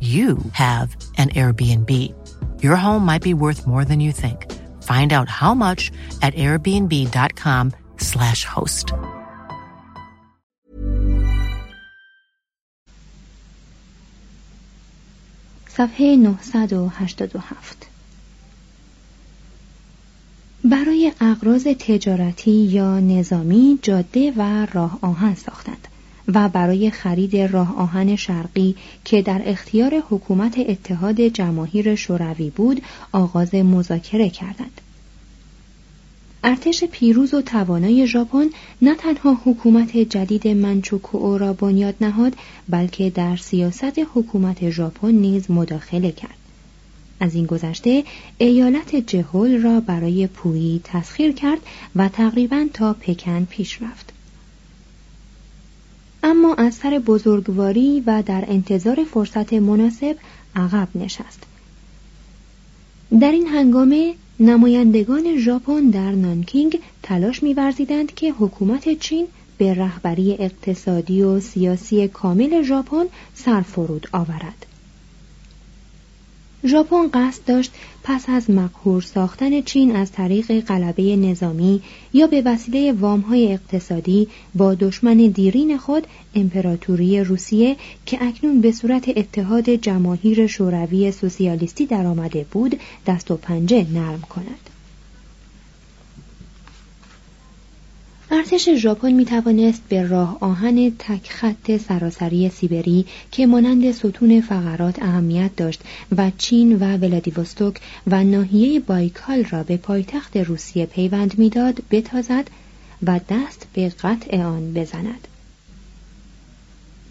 you have an Airbnb. Your home might be worth more than you think. Find out how much at airbnb.com/slash host. صفحه 987 برای اغراض تجارتی یا نظامی جاده و راه آهن ساختند. و برای خرید راه آهن شرقی که در اختیار حکومت اتحاد جماهیر شوروی بود آغاز مذاکره کردند. ارتش پیروز و توانای ژاپن نه تنها حکومت جدید منچوکو را بنیاد نهاد بلکه در سیاست حکومت ژاپن نیز مداخله کرد از این گذشته ایالت جهول را برای پویی تسخیر کرد و تقریبا تا پکن پیش رفت اما از سر بزرگواری و در انتظار فرصت مناسب عقب نشست. در این هنگامه نمایندگان ژاپن در نانکینگ تلاش می‌ورزیدند که حکومت چین به رهبری اقتصادی و سیاسی کامل ژاپن سرفرود آورد. ژاپن قصد داشت پس از مقهور ساختن چین از طریق غلبه نظامی یا به وسیله وامهای اقتصادی با دشمن دیرین خود امپراتوری روسیه که اکنون به صورت اتحاد جماهیر شوروی سوسیالیستی درآمده بود دست و پنجه نرم کند. ارتش ژاپن می توانست به راه آهن تک خط سراسری سیبری که مانند ستون فقرات اهمیت داشت و چین و ولادیوستوک و ناحیه بایکال را به پایتخت روسیه پیوند می‌داد بتازد و دست به قطع آن بزند.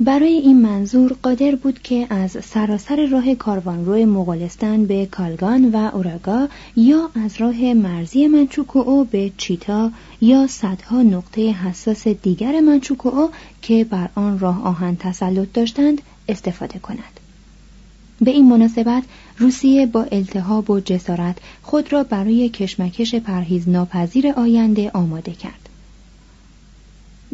برای این منظور قادر بود که از سراسر راه کاروانرو مغولستان به کالگان و اوراگا یا از راه مرزی منچوکوو به چیتا یا صدها نقطه حساس دیگر منچوکوو که بر آن راه آهن تسلط داشتند استفاده کند. به این مناسبت روسیه با التهاب و جسارت خود را برای کشمکش پرهیز ناپذیر آینده آماده کرد.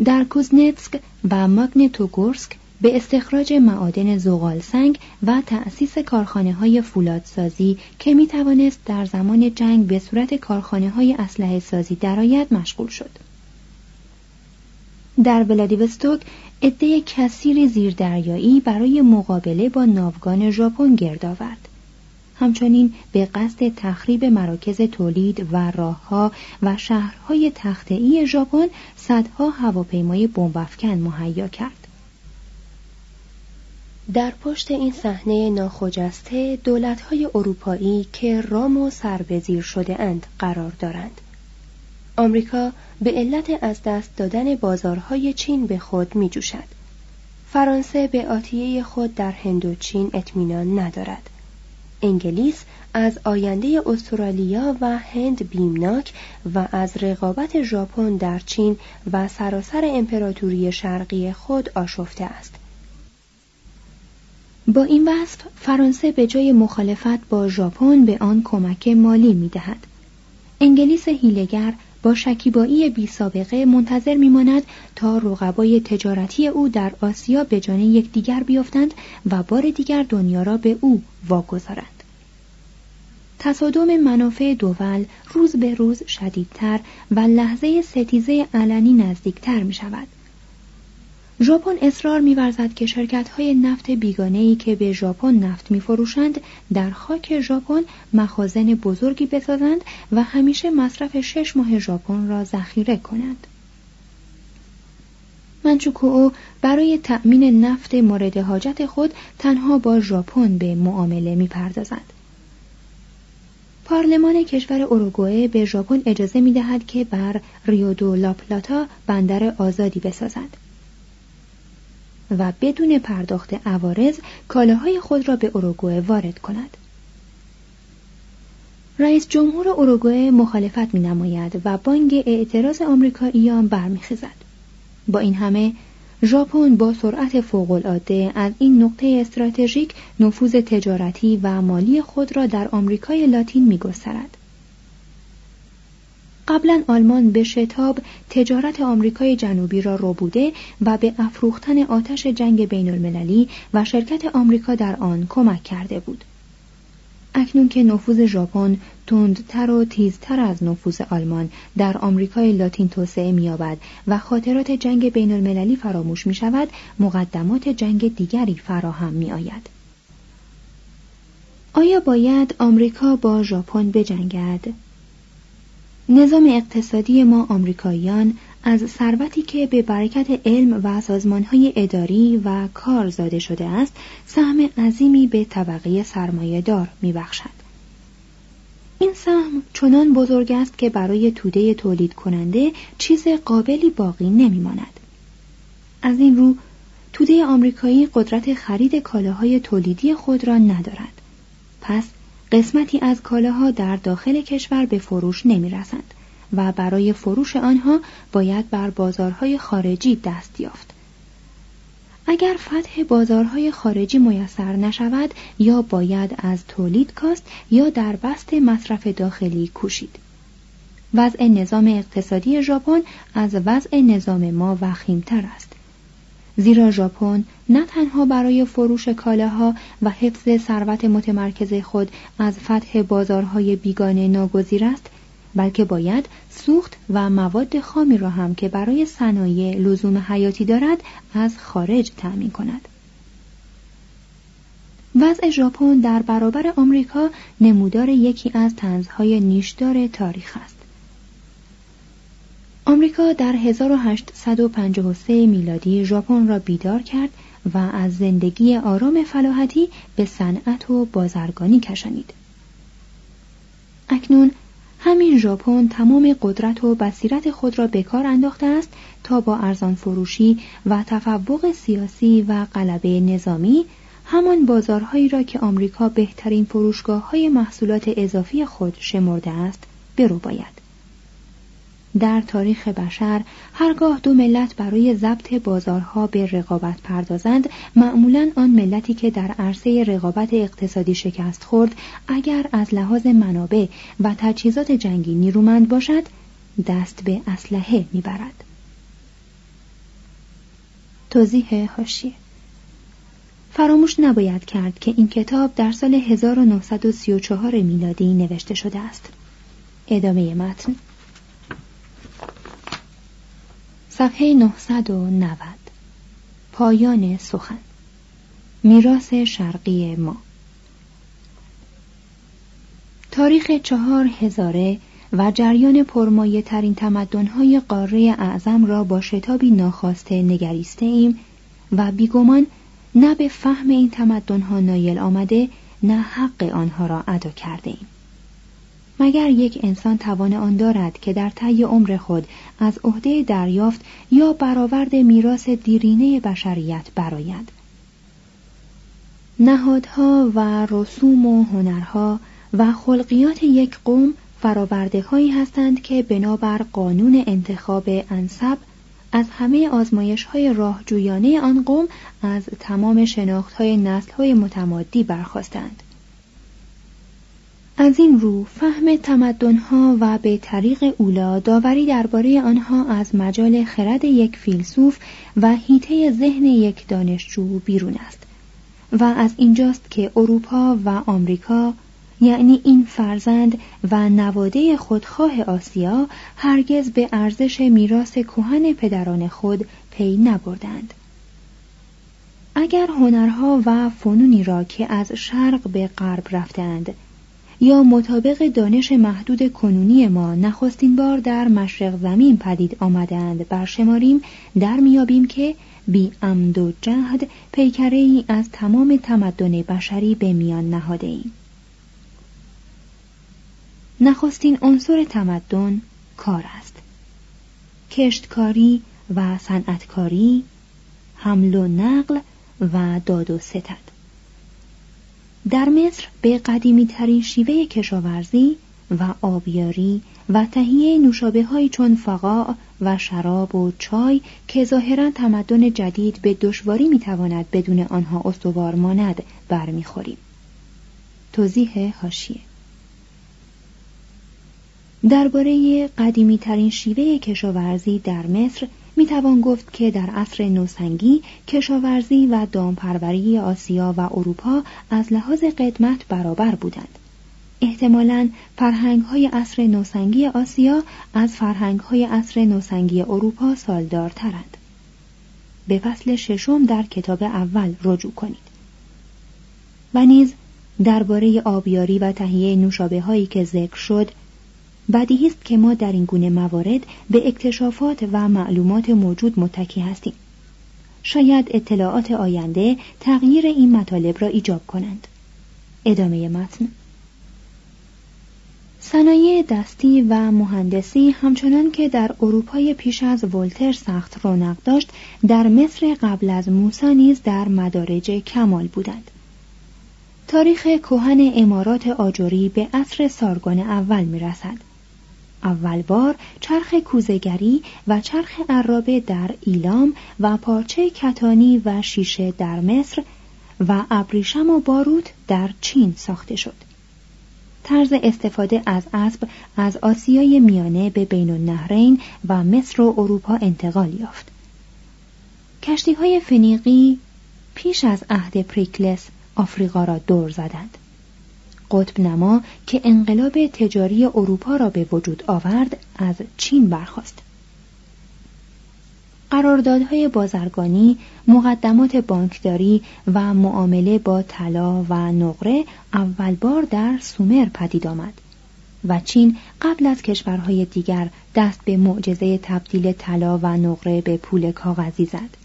در کوزنتسک و ماگنتوگورسک به استخراج معادن زغال سنگ و تأسیس کارخانه های فولادسازی که می توانست در زمان جنگ به صورت کارخانه های اسلحه سازی درآید مشغول شد. در ولادیوستوک عده کثیر زیردریایی برای مقابله با ناوگان ژاپن گرد آورد. همچنین به قصد تخریب مراکز تولید و راهها و شهرهای تختهای ژاپن صدها هواپیمای بمبافکن مهیا کرد. در پشت این صحنه ناخجسته دولتهای اروپایی که رام و سربزیر شده اند قرار دارند. آمریکا به علت از دست دادن بازارهای چین به خود می جوشد. فرانسه به آتیه خود در هندوچین اطمینان ندارد. انگلیس از آینده استرالیا و هند بیمناک و از رقابت ژاپن در چین و سراسر امپراتوری شرقی خود آشفته است. با این وصف فرانسه به جای مخالفت با ژاپن به آن کمک مالی می دهد. انگلیس هیلگر با شکیبایی بی سابقه منتظر میماند تا رقبای تجارتی او در آسیا به جان یکدیگر بیفتند و بار دیگر دنیا را به او واگذارند. تصادم منافع دول روز به روز شدیدتر و لحظه ستیزه علنی نزدیکتر می شود. ژاپن اصرار می‌ورزد که شرکت‌های نفت بیگانه‌ای که به ژاپن نفت می‌فروشند در خاک ژاپن مخازن بزرگی بسازند و همیشه مصرف شش ماه ژاپن را ذخیره کنند. منچوکوو برای تأمین نفت مورد حاجت خود تنها با ژاپن به معامله می‌پردازد. پارلمان کشور اوروگوئه به ژاپن اجازه می‌دهد که بر ریودو لاپلاتا بندر آزادی بسازد. و بدون پرداخت عوارض کالاهای خود را به اروگوئه وارد کند. رئیس جمهور اروگوئه مخالفت می نماید و بانگ اعتراض آمریکاییان برمیخیزد. با این همه ژاپن با سرعت فوقالعاده از این نقطه استراتژیک نفوذ تجارتی و مالی خود را در آمریکای لاتین میگسترد. قبلا آلمان به شتاب تجارت آمریکای جنوبی را بوده و به افروختن آتش جنگ بین المللی و شرکت آمریکا در آن کمک کرده بود. اکنون که نفوذ ژاپن تندتر و تیزتر از نفوذ آلمان در آمریکای لاتین توسعه می‌یابد و خاطرات جنگ بین المللی فراموش می شود، مقدمات جنگ دیگری فراهم می آید. آیا باید آمریکا با ژاپن بجنگد؟ نظام اقتصادی ما آمریکاییان از ثروتی که به برکت علم و سازمانهای اداری و کار زاده شده است سهم عظیمی به طبقه سرمایه دار می بخشد. این سهم چنان بزرگ است که برای توده تولید کننده چیز قابلی باقی نمی ماند. از این رو توده آمریکایی قدرت خرید کالاهای تولیدی خود را ندارد. پس قسمتی از کالاها در داخل کشور به فروش نمی رسند و برای فروش آنها باید بر بازارهای خارجی دست یافت. اگر فتح بازارهای خارجی میسر نشود یا باید از تولید کاست یا در بست مصرف داخلی کوشید. وضع نظام اقتصادی ژاپن از وضع نظام ما وخیمتر است. زیرا ژاپن نه تنها برای فروش کالاها و حفظ ثروت متمرکز خود از فتح بازارهای بیگانه ناگزیر است بلکه باید سوخت و مواد خامی را هم که برای صنایع لزوم حیاتی دارد از خارج تأمین کند وضع ژاپن در برابر آمریکا نمودار یکی از تنزهای نیشدار تاریخ است آمریکا در 1853 میلادی ژاپن را بیدار کرد و از زندگی آرام فلاحتی به صنعت و بازرگانی کشانید. اکنون همین ژاپن تمام قدرت و بصیرت خود را به کار انداخته است تا با ارزان فروشی و تفوق سیاسی و غلبه نظامی همان بازارهایی را که آمریکا بهترین فروشگاه های محصولات اضافی خود شمرده است برو باید. در تاریخ بشر هرگاه دو ملت برای ضبط بازارها به رقابت پردازند معمولا آن ملتی که در عرصه رقابت اقتصادی شکست خورد اگر از لحاظ منابع و تجهیزات جنگی نیرومند باشد دست به اسلحه می‌برد. توضیح هاشیه فراموش نباید کرد که این کتاب در سال 1934 میلادی نوشته شده است. ادامه متن. صفحه 990 پایان سخن. میراث شرقی ما. تاریخ چهار هزاره و جریان پرمایه ترین تمدنهای قاره اعظم را با شتابی ناخواسته نگریسته ایم و بیگمان نه به فهم این تمدنها نایل آمده نه حق آنها را ادا کرده ایم. مگر یک انسان توان آن دارد که در طی عمر خود از عهده دریافت یا برآورد میراث دیرینه بشریت براید نهادها و رسوم و هنرها و خلقیات یک قوم فراورده هایی هستند که بنابر قانون انتخاب انصب از همه آزمایش های راهجویانه آن قوم از تمام شناخت های نسل های متمادی برخواستند. از این رو فهم تمدنها و به طریق اولا داوری درباره آنها از مجال خرد یک فیلسوف و هیته ذهن یک دانشجو بیرون است. و از اینجاست که اروپا و آمریکا یعنی این فرزند و نواده خودخواه آسیا هرگز به ارزش میراث کهن پدران خود پی نبردند. اگر هنرها و فنونی را که از شرق به غرب رفتند یا مطابق دانش محدود کنونی ما نخستین بار در مشرق زمین پدید آمدند برشماریم در میابیم که بی عمد و جهد پیکره ای از تمام تمدن بشری به میان نهاده ایم. نخستین عنصر تمدن کار است. کشتکاری و صنعتکاری، حمل و نقل و داد و ستد. در مصر به قدیمی ترین شیوه کشاورزی و آبیاری و تهیه نوشابه های چون فقاع و شراب و چای که ظاهرا تمدن جدید به دشواری می‌تواند بدون آنها استوار ماند برمیخوریم. توضیح هاشیه درباره قدیمی ترین شیوه کشاورزی در مصر می توان گفت که در عصر نوسنگی کشاورزی و دامپروری آسیا و اروپا از لحاظ قدمت برابر بودند. احتمالاً فرهنگ های عصر نوسنگی آسیا از فرهنگ های عصر نوسنگی اروپا سالدارترند. به فصل ششم در کتاب اول رجوع کنید. و نیز درباره آبیاری و تهیه نوشابه هایی که ذکر شد بدیهی است که ما در این گونه موارد به اکتشافات و معلومات موجود متکی هستیم. شاید اطلاعات آینده تغییر این مطالب را ایجاب کنند. ادامه متن. صنایع دستی و مهندسی همچنان که در اروپای پیش از ولتر سخت رونق داشت در مصر قبل از موسی نیز در مدارج کمال بودند. تاریخ کهن امارات آجوری به عصر سارگان اول می رسد. اول بار چرخ کوزگری و چرخ عرابه در ایلام و پارچه کتانی و شیشه در مصر و ابریشم و باروت در چین ساخته شد. طرز استفاده از اسب از آسیای میانه به بین النهرین و مصر و اروپا انتقال یافت. کشتی های فنیقی پیش از عهد پریکلس آفریقا را دور زدند. قطب نما که انقلاب تجاری اروپا را به وجود آورد از چین برخاست. قراردادهای بازرگانی، مقدمات بانکداری و معامله با طلا و نقره اول بار در سومر پدید آمد و چین قبل از کشورهای دیگر دست به معجزه تبدیل طلا و نقره به پول کاغذی زد.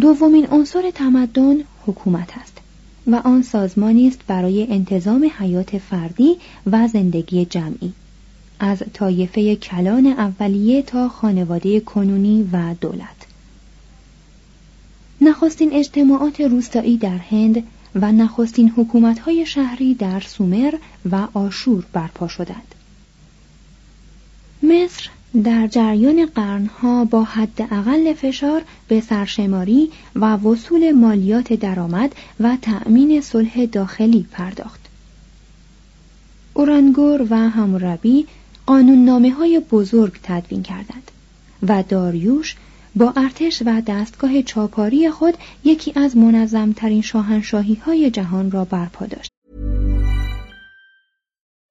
دومین عنصر تمدن حکومت است. و آن سازمانی است برای انتظام حیات فردی و زندگی جمعی از طایفه کلان اولیه تا خانواده کنونی و دولت نخستین اجتماعات روستایی در هند و نخستین حکومت‌های شهری در سومر و آشور برپا شدند. مصر در جریان قرنها با حد اقل فشار به سرشماری و وصول مالیات درآمد و تأمین صلح داخلی پرداخت. اورنگور و هموربی قانون نامه های بزرگ تدوین کردند و داریوش با ارتش و دستگاه چاپاری خود یکی از منظمترین شاهنشاهی های جهان را برپا داشت.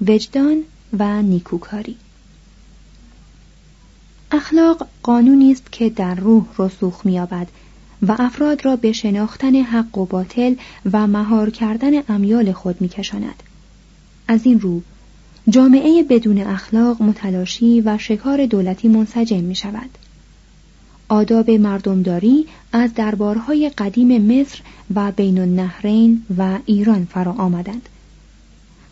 وجدان و نیکوکاری اخلاق قانونی است که در روح رسوخ می‌یابد و افراد را به شناختن حق و باطل و مهار کردن امیال خود میکشاند از این رو جامعه بدون اخلاق متلاشی و شکار دولتی منسجم می شود. آداب مردمداری از دربارهای قدیم مصر و بین النهرین و ایران فرا آمدند.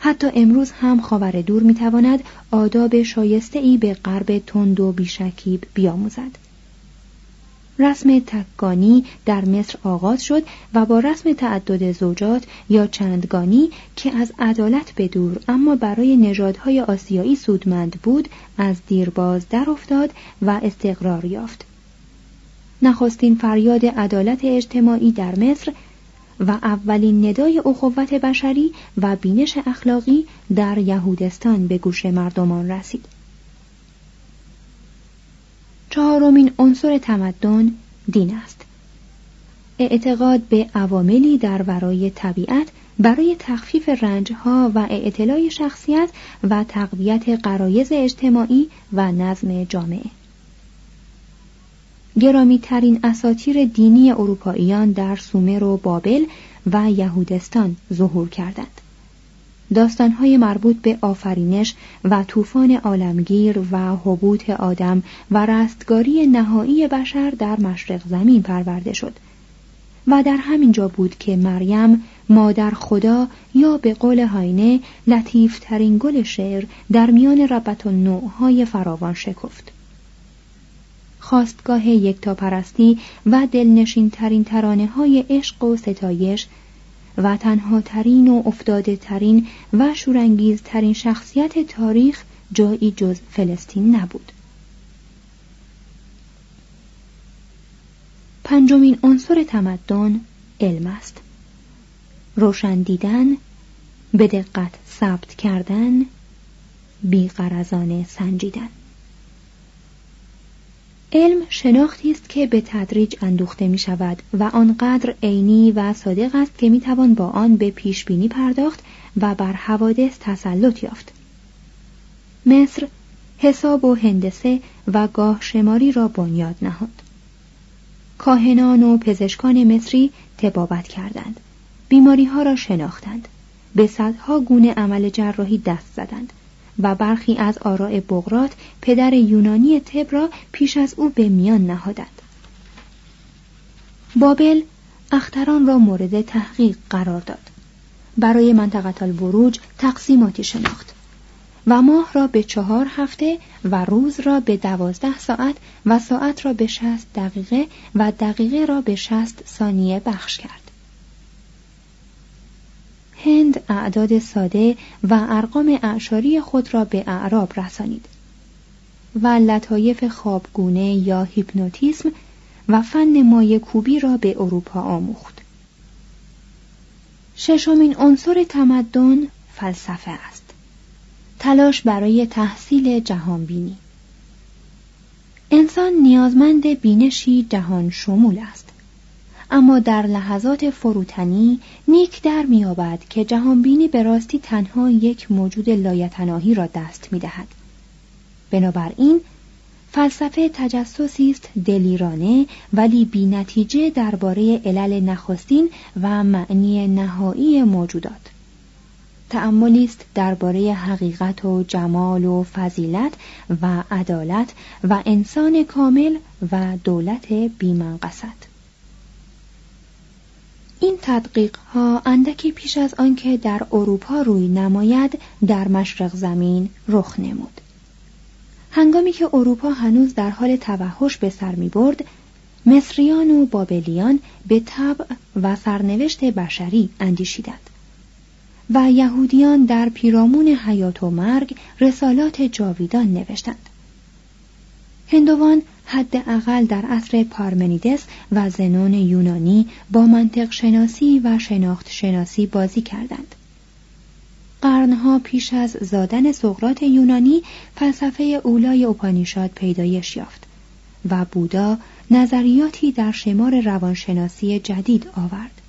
حتی امروز هم خاور دور می تواند آداب شایسته ای به غرب تند و بیشکیب بیاموزد. رسم تکگانی در مصر آغاز شد و با رسم تعدد زوجات یا چندگانی که از عدالت به دور اما برای نژادهای آسیایی سودمند بود از دیرباز در افتاد و استقرار یافت نخستین فریاد عدالت اجتماعی در مصر و اولین ندای اخوت بشری و بینش اخلاقی در یهودستان به گوش مردمان رسید. چهارمین عنصر تمدن دین است. اعتقاد به عواملی در ورای طبیعت برای تخفیف رنجها و اعتلای شخصیت و تقویت قرایز اجتماعی و نظم جامعه. گرامی ترین اساتیر دینی اروپاییان در سومر و بابل و یهودستان ظهور کردند. داستانهای مربوط به آفرینش و طوفان عالمگیر و حبوط آدم و رستگاری نهایی بشر در مشرق زمین پرورده شد و در همین جا بود که مریم مادر خدا یا به قول هاینه لطیفترین گل شعر در میان ربط و نوعهای فراوان شکفت. خواستگاه یکتاپرستی و دلنشین ترین ترانه های عشق و ستایش و تنها ترین و افتاده ترین و شورانگیز ترین شخصیت تاریخ جایی جز فلسطین نبود. پنجمین عنصر تمدن علم است. روشن دیدن، به دقت ثبت کردن، بیقرزانه سنجیدن. علم شناختی است که به تدریج اندوخته می شود و آنقدر عینی و صادق است که می توان با آن به پیش بینی پرداخت و بر حوادث تسلط یافت. مصر حساب و هندسه و گاه شماری را بنیاد نهاد. کاهنان و پزشکان مصری تبابت کردند. بیماری ها را شناختند. به صدها گونه عمل جراحی دست زدند. و برخی از آراء بغرات پدر یونانی تب را پیش از او به میان نهادند. بابل اختران را مورد تحقیق قرار داد. برای منطقه البروج تقسیماتی شناخت. و ماه را به چهار هفته و روز را به دوازده ساعت و ساعت را به شست دقیقه و دقیقه را به شست ثانیه بخش کرد. هند اعداد ساده و ارقام اعشاری خود را به اعراب رسانید و لطایف خوابگونه یا هیپنوتیسم و فن مایه کوبی را به اروپا آموخت. ششمین عنصر تمدن فلسفه است. تلاش برای تحصیل جهانبینی. انسان نیازمند بینشی جهان شمول است. اما در لحظات فروتنی نیک در میابد که جهانبینی به راستی تنها یک موجود لایتناهی را دست می‌دهد. بنابراین فلسفه تجسسی است دلیرانه ولی بینتیجه درباره علل نخستین و معنی نهایی موجودات. تأملی است درباره حقیقت و جمال و فضیلت و عدالت و انسان کامل و دولت بیمنقصد. این تدقیق ها اندکی پیش از آنکه در اروپا روی نماید در مشرق زمین رخ نمود. هنگامی که اروپا هنوز در حال توحش به سر می برد مصریان و بابلیان به طبع و سرنوشت بشری اندیشیدند و یهودیان در پیرامون حیات و مرگ رسالات جاویدان نوشتند. هندوان حداقل در عصر پارمنیدس و زنون یونانی با منطق شناسی و شناخت شناسی بازی کردند. قرنها پیش از زادن سقرات یونانی فلسفه اولای اپانیشاد پیدایش یافت و بودا نظریاتی در شمار روانشناسی جدید آورد.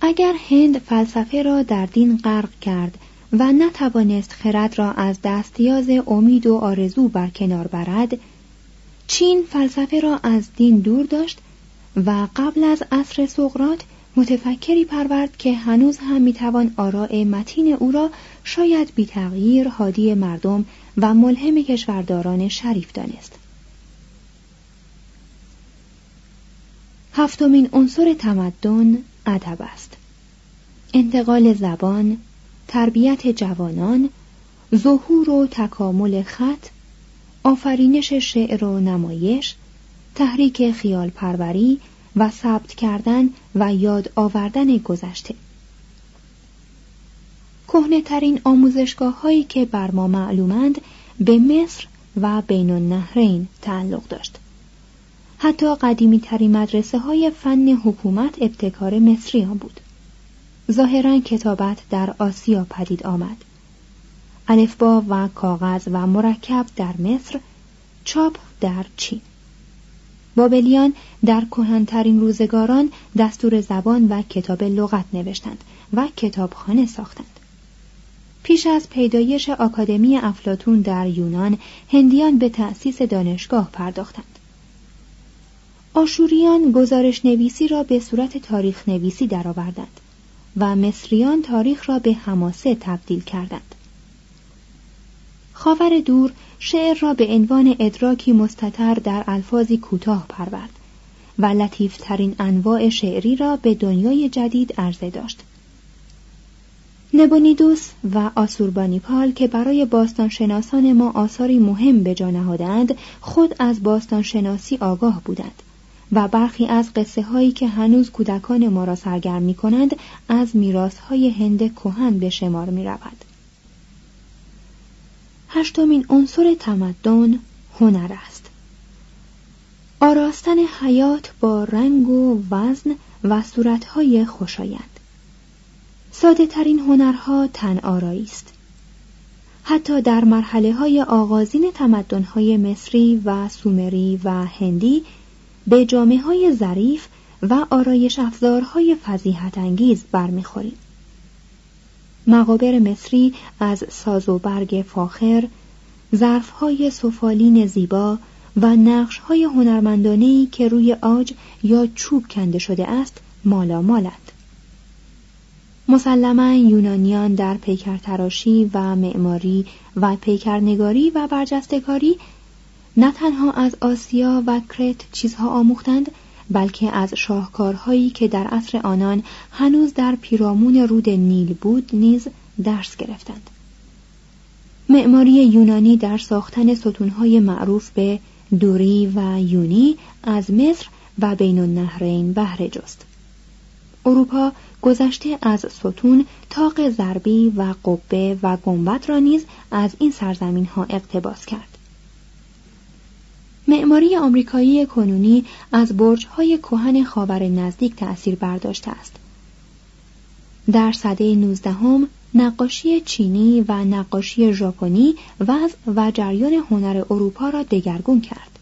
اگر هند فلسفه را در دین غرق کرد و نتوانست خرد را از دستیاز امید و آرزو برکنار برد چین فلسفه را از دین دور داشت و قبل از عصر سقرات متفکری پرورد که هنوز هم می‌توان آراء متین او را شاید بی تغییر هادی مردم و ملهم کشورداران شریف دانست. هفتمین عنصر تمدن ادب است. انتقال زبان، تربیت جوانان، ظهور و تکامل خط، آفرینش شعر و نمایش، تحریک خیال پروری و ثبت کردن و یاد آوردن گذشته. کهنه ترین آموزشگاه هایی که بر ما معلومند به مصر و بین النهرین تعلق داشت. حتی قدیمی ترین مدرسه های فن حکومت ابتکار مصریان بود. ظاهرا کتابت در آسیا پدید آمد. الفبا و کاغذ و مرکب در مصر، چاپ در چین. بابلیان در کهنترین روزگاران دستور زبان و کتاب لغت نوشتند و کتابخانه ساختند. پیش از پیدایش آکادمی افلاتون در یونان هندیان به تأسیس دانشگاه پرداختند. آشوریان گزارش نویسی را به صورت تاریخ نویسی درآوردند و مصریان تاریخ را به حماسه تبدیل کردند. خاور دور شعر را به عنوان ادراکی مستتر در الفاظی کوتاه پرورد و لطیفترین انواع شعری را به دنیای جدید عرضه داشت. نبونیدوس و آسوربانیپال که برای باستانشناسان ما آثاری مهم به جا نهادند خود از باستانشناسی آگاه بودند و برخی از قصه هایی که هنوز کودکان ما را سرگرم می کنند از میراث های هند کهن به شمار می رود. هشتمین عنصر تمدن هنر است. آراستن حیات با رنگ و وزن و صورتهای خوشایند. ساده ترین هنرها تن آرایی است. حتی در مرحله های آغازین تمدن های مصری و سومری و هندی به جامعه های ظریف و آرایش افزارهای فضیحت انگیز برمیخوریم. مقابر مصری از ساز و برگ فاخر، ظرفهای سفالین زیبا و نقشهای هنرمندانهی که روی آج یا چوب کنده شده است مالا مالند. مسلما یونانیان در پیکر تراشی و معماری و پیکرنگاری و برجستکاری نه تنها از آسیا و کرت چیزها آموختند بلکه از شاهکارهایی که در عصر آنان هنوز در پیرامون رود نیل بود نیز درس گرفتند. معماری یونانی در ساختن ستونهای معروف به دوری و یونی از مصر و بین النهرین بهره جست. اروپا گذشته از ستون تاق ضربی و قبه و گنبد را نیز از این سرزمین ها اقتباس کرد. معماری آمریکایی کنونی از برج‌های کهن خاور نزدیک تأثیر برداشته است. در سده نوزدهم نقاشی چینی و نقاشی ژاپنی وضع و جریان هنر اروپا را دگرگون کرد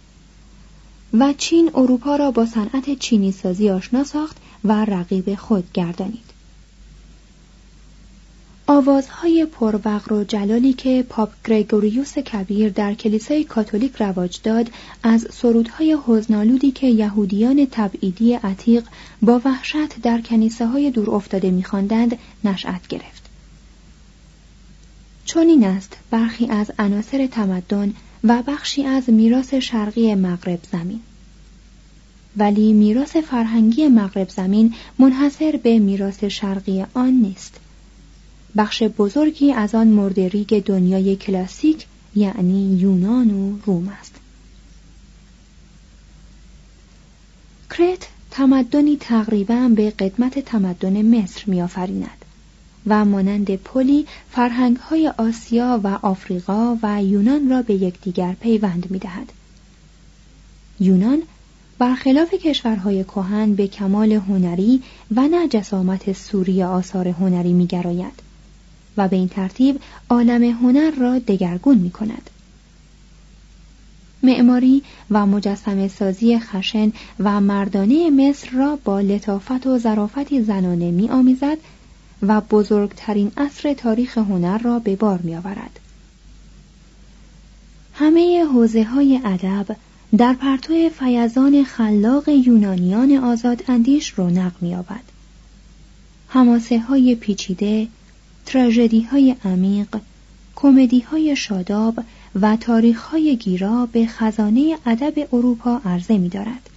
و چین اروپا را با صنعت چینی سازی آشنا ساخت و رقیب خود گردانید. آوازهای پروقر و جلالی که پاپ گریگوریوس کبیر در کلیسای کاتولیک رواج داد از سرودهای حزنالودی که یهودیان تبعیدی عتیق با وحشت در کنیسه های دور افتاده میخواندند نشأت گرفت. چنین است برخی از عناصر تمدن و بخشی از میراث شرقی مغرب زمین. ولی میراث فرهنگی مغرب زمین منحصر به میراث شرقی آن نیست. بخش بزرگی از آن مردریگ دنیای کلاسیک یعنی یونان و روم است کرت تمدنی تقریبا به قدمت تمدن مصر میآفریند و مانند پلی فرهنگ های آسیا و آفریقا و یونان را به یکدیگر پیوند می دهد. یونان برخلاف کشورهای کهن به کمال هنری و نه جسامت سوری آثار هنری میگراید و به این ترتیب عالم هنر را دگرگون می کند. معماری و مجسم سازی خشن و مردانه مصر را با لطافت و ظرافتی زنانه می آمیزد و بزرگترین اصر تاریخ هنر را به بار می آورد. همه حوزه های ادب در پرتو فیضان خلاق یونانیان آزاد اندیش رونق می‌یابد. هماسه های پیچیده، تراژدی های عمیق، کمدی های شاداب و تاریخ های گیرا به خزانه ادب اروپا عرضه می دارد.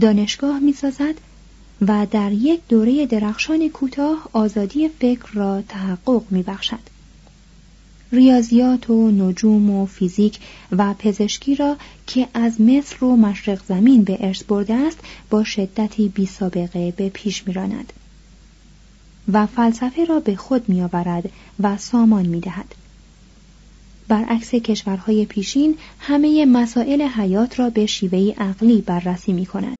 دانشگاه می سازد و در یک دوره درخشان کوتاه آزادی فکر را تحقق می بخشد. ریاضیات و نجوم و فیزیک و پزشکی را که از مصر و مشرق زمین به ارث برده است با شدتی بی سابقه به پیش میراند و فلسفه را به خود میآورد و سامان می‌دهد برعکس کشورهای پیشین همه مسائل حیات را به شیوهی عقلی بررسی می کند.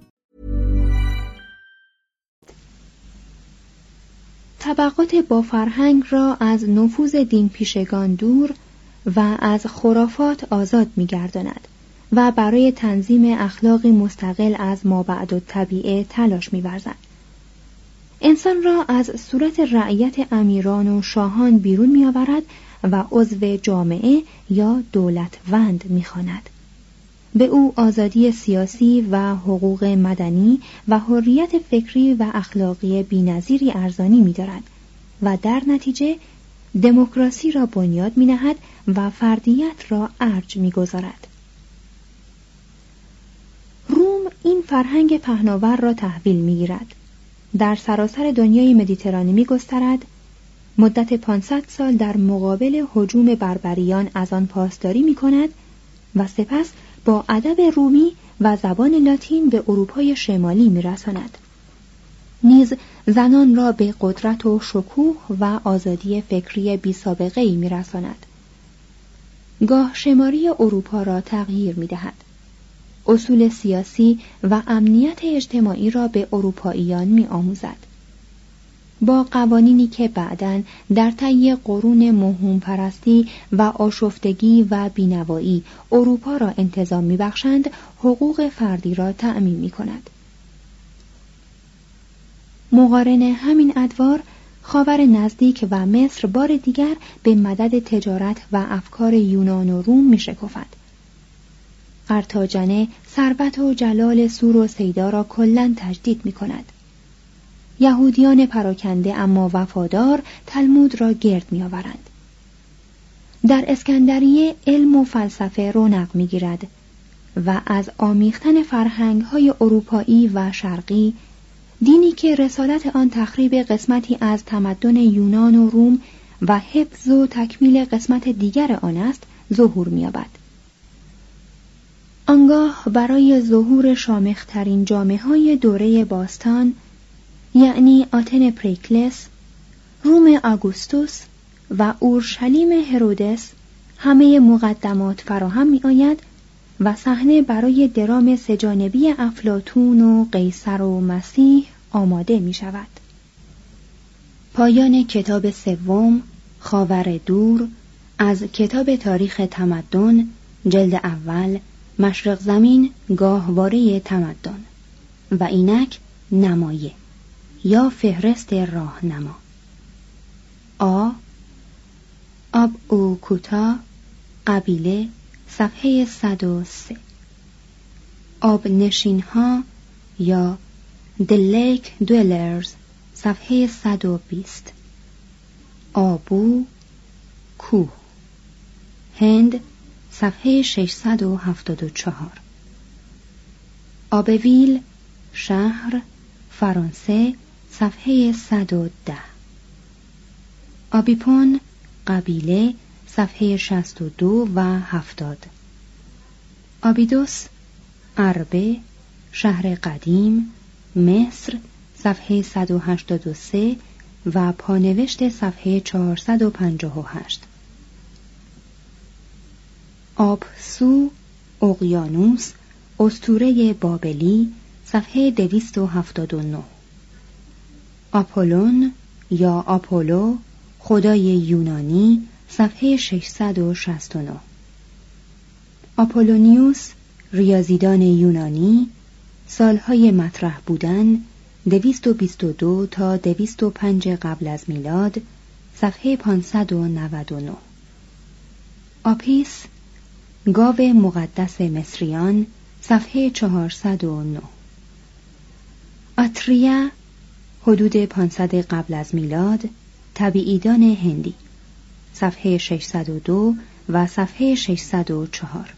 طبقات با فرهنگ را از نفوذ دین پیشگان دور و از خرافات آزاد می گرداند و برای تنظیم اخلاقی مستقل از مابعد و طبیعه تلاش می برزد. انسان را از صورت رعیت امیران و شاهان بیرون می آورد و عضو جامعه یا دولتوند می خاند. به او آزادی سیاسی و حقوق مدنی و حریت فکری و اخلاقی بینظیری ارزانی می‌دارد و در نتیجه دموکراسی را بنیاد می‌نهد و فردیت را ارج می‌گذارد. روم این فرهنگ پهناور را تحویل می‌گیرد. در سراسر دنیای مدیترانه می‌گسترد مدت 500 سال در مقابل حجوم بربریان از آن پاسداری می کند و سپس با ادب رومی و زبان لاتین به اروپای شمالی میرساند نیز زنان را به قدرت و شکوه و آزادی فکری بی سابقه ای میرساند گاه شماری اروپا را تغییر می دهد. اصول سیاسی و امنیت اجتماعی را به اروپاییان می آموزد. با قوانینی که بعدا در طی قرون مهم پرستی و آشفتگی و بینوایی اروپا را انتظام میبخشند حقوق فردی را تأمین می کند. مقارن همین ادوار خاور نزدیک و مصر بار دیگر به مدد تجارت و افکار یونان و روم می شکفد. قرتاجنه ثروت و جلال سور و سیدا را کلا تجدید می کند. یهودیان پراکنده اما وفادار تلمود را گرد می آورند. در اسکندریه علم و فلسفه رونق می گیرد و از آمیختن فرهنگ های اروپایی و شرقی دینی که رسالت آن تخریب قسمتی از تمدن یونان و روم و حفظ و تکمیل قسمت دیگر آن است ظهور می‌یابد. آنگاه برای ظهور شامخترین جامعه های دوره باستان یعنی آتن پریکلس روم آگوستوس و اورشلیم هرودس همه مقدمات فراهم می آید و صحنه برای درام سجانبی افلاتون و قیصر و مسیح آماده می شود. پایان کتاب سوم خاور دور از کتاب تاریخ تمدن جلد اول مشرق زمین گاهواره تمدن و اینک نمایه یا فهرست راهنما. آ آب او کوتا قبیله صفحه 103 آب نشین ها یا The Lake Dwellers صفحه 120 آبو کوه. هند صفحه 674 آبویل شهر فرانسه صفحه 110 آبیپون قبیله صفحه 62 و 70 آبیدوس عربه شهر قدیم مصر صفحه 183 و پانوشت صفحه 458 آبسو اقیانوس استوره بابلی صفحه 279 آپولون یا آپولو خدای یونانی صفحه 669 آپولونیوس ریاضیدان یونانی سالهای مطرح بودن 222 تا 205 قبل از میلاد صفحه 599 آپیس گاو مقدس مصریان صفحه 409 آتریا حدود 500 قبل از میلاد طبیعیدان هندی. صفحه 602 و صفحه 604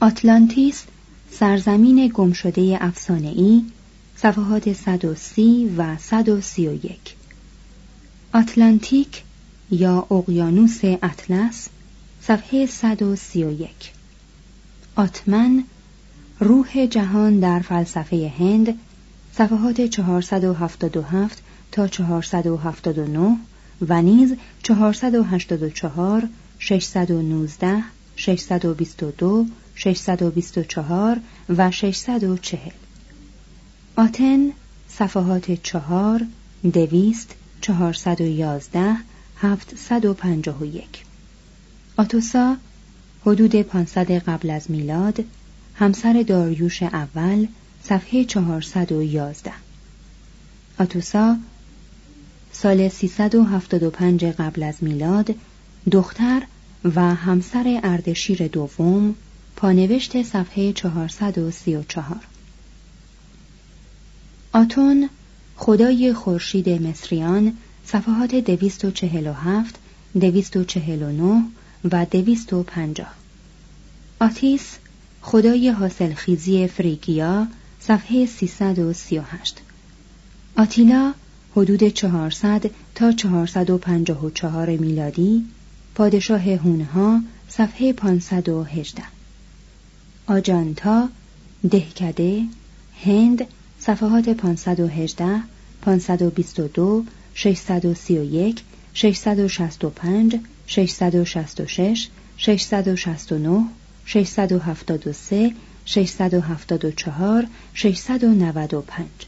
آتلانتیس سرزمین گمشده افسانه‌ای صفحات 130 و 131 آتلانتیک یا اقیانوس اطلس صفحه 131 آتمن روح جهان در فلسفه هند صفحات 477 تا 479 و نیز 484 619 622 624 و 640 آتن صفحات 4 دویست 411 751 آتوسا حدود 500 قبل از میلاد همسر داریوش اول صفحه 411 آتوسا سال 375 قبل از میلاد دختر و همسر اردشیر دوم پانوشت صفحه 434 آتون خدای خورشید مصریان صفحات 247 249 و 250 آتیس خدای حاصلخیزی فریگیا صفحه 338 آتیلا حدود 400 تا 454 میلادی پادشاه هونها صفحه 518 آجانتا دهکده هند صفحات 518 522 631 665 666 669 673 674 695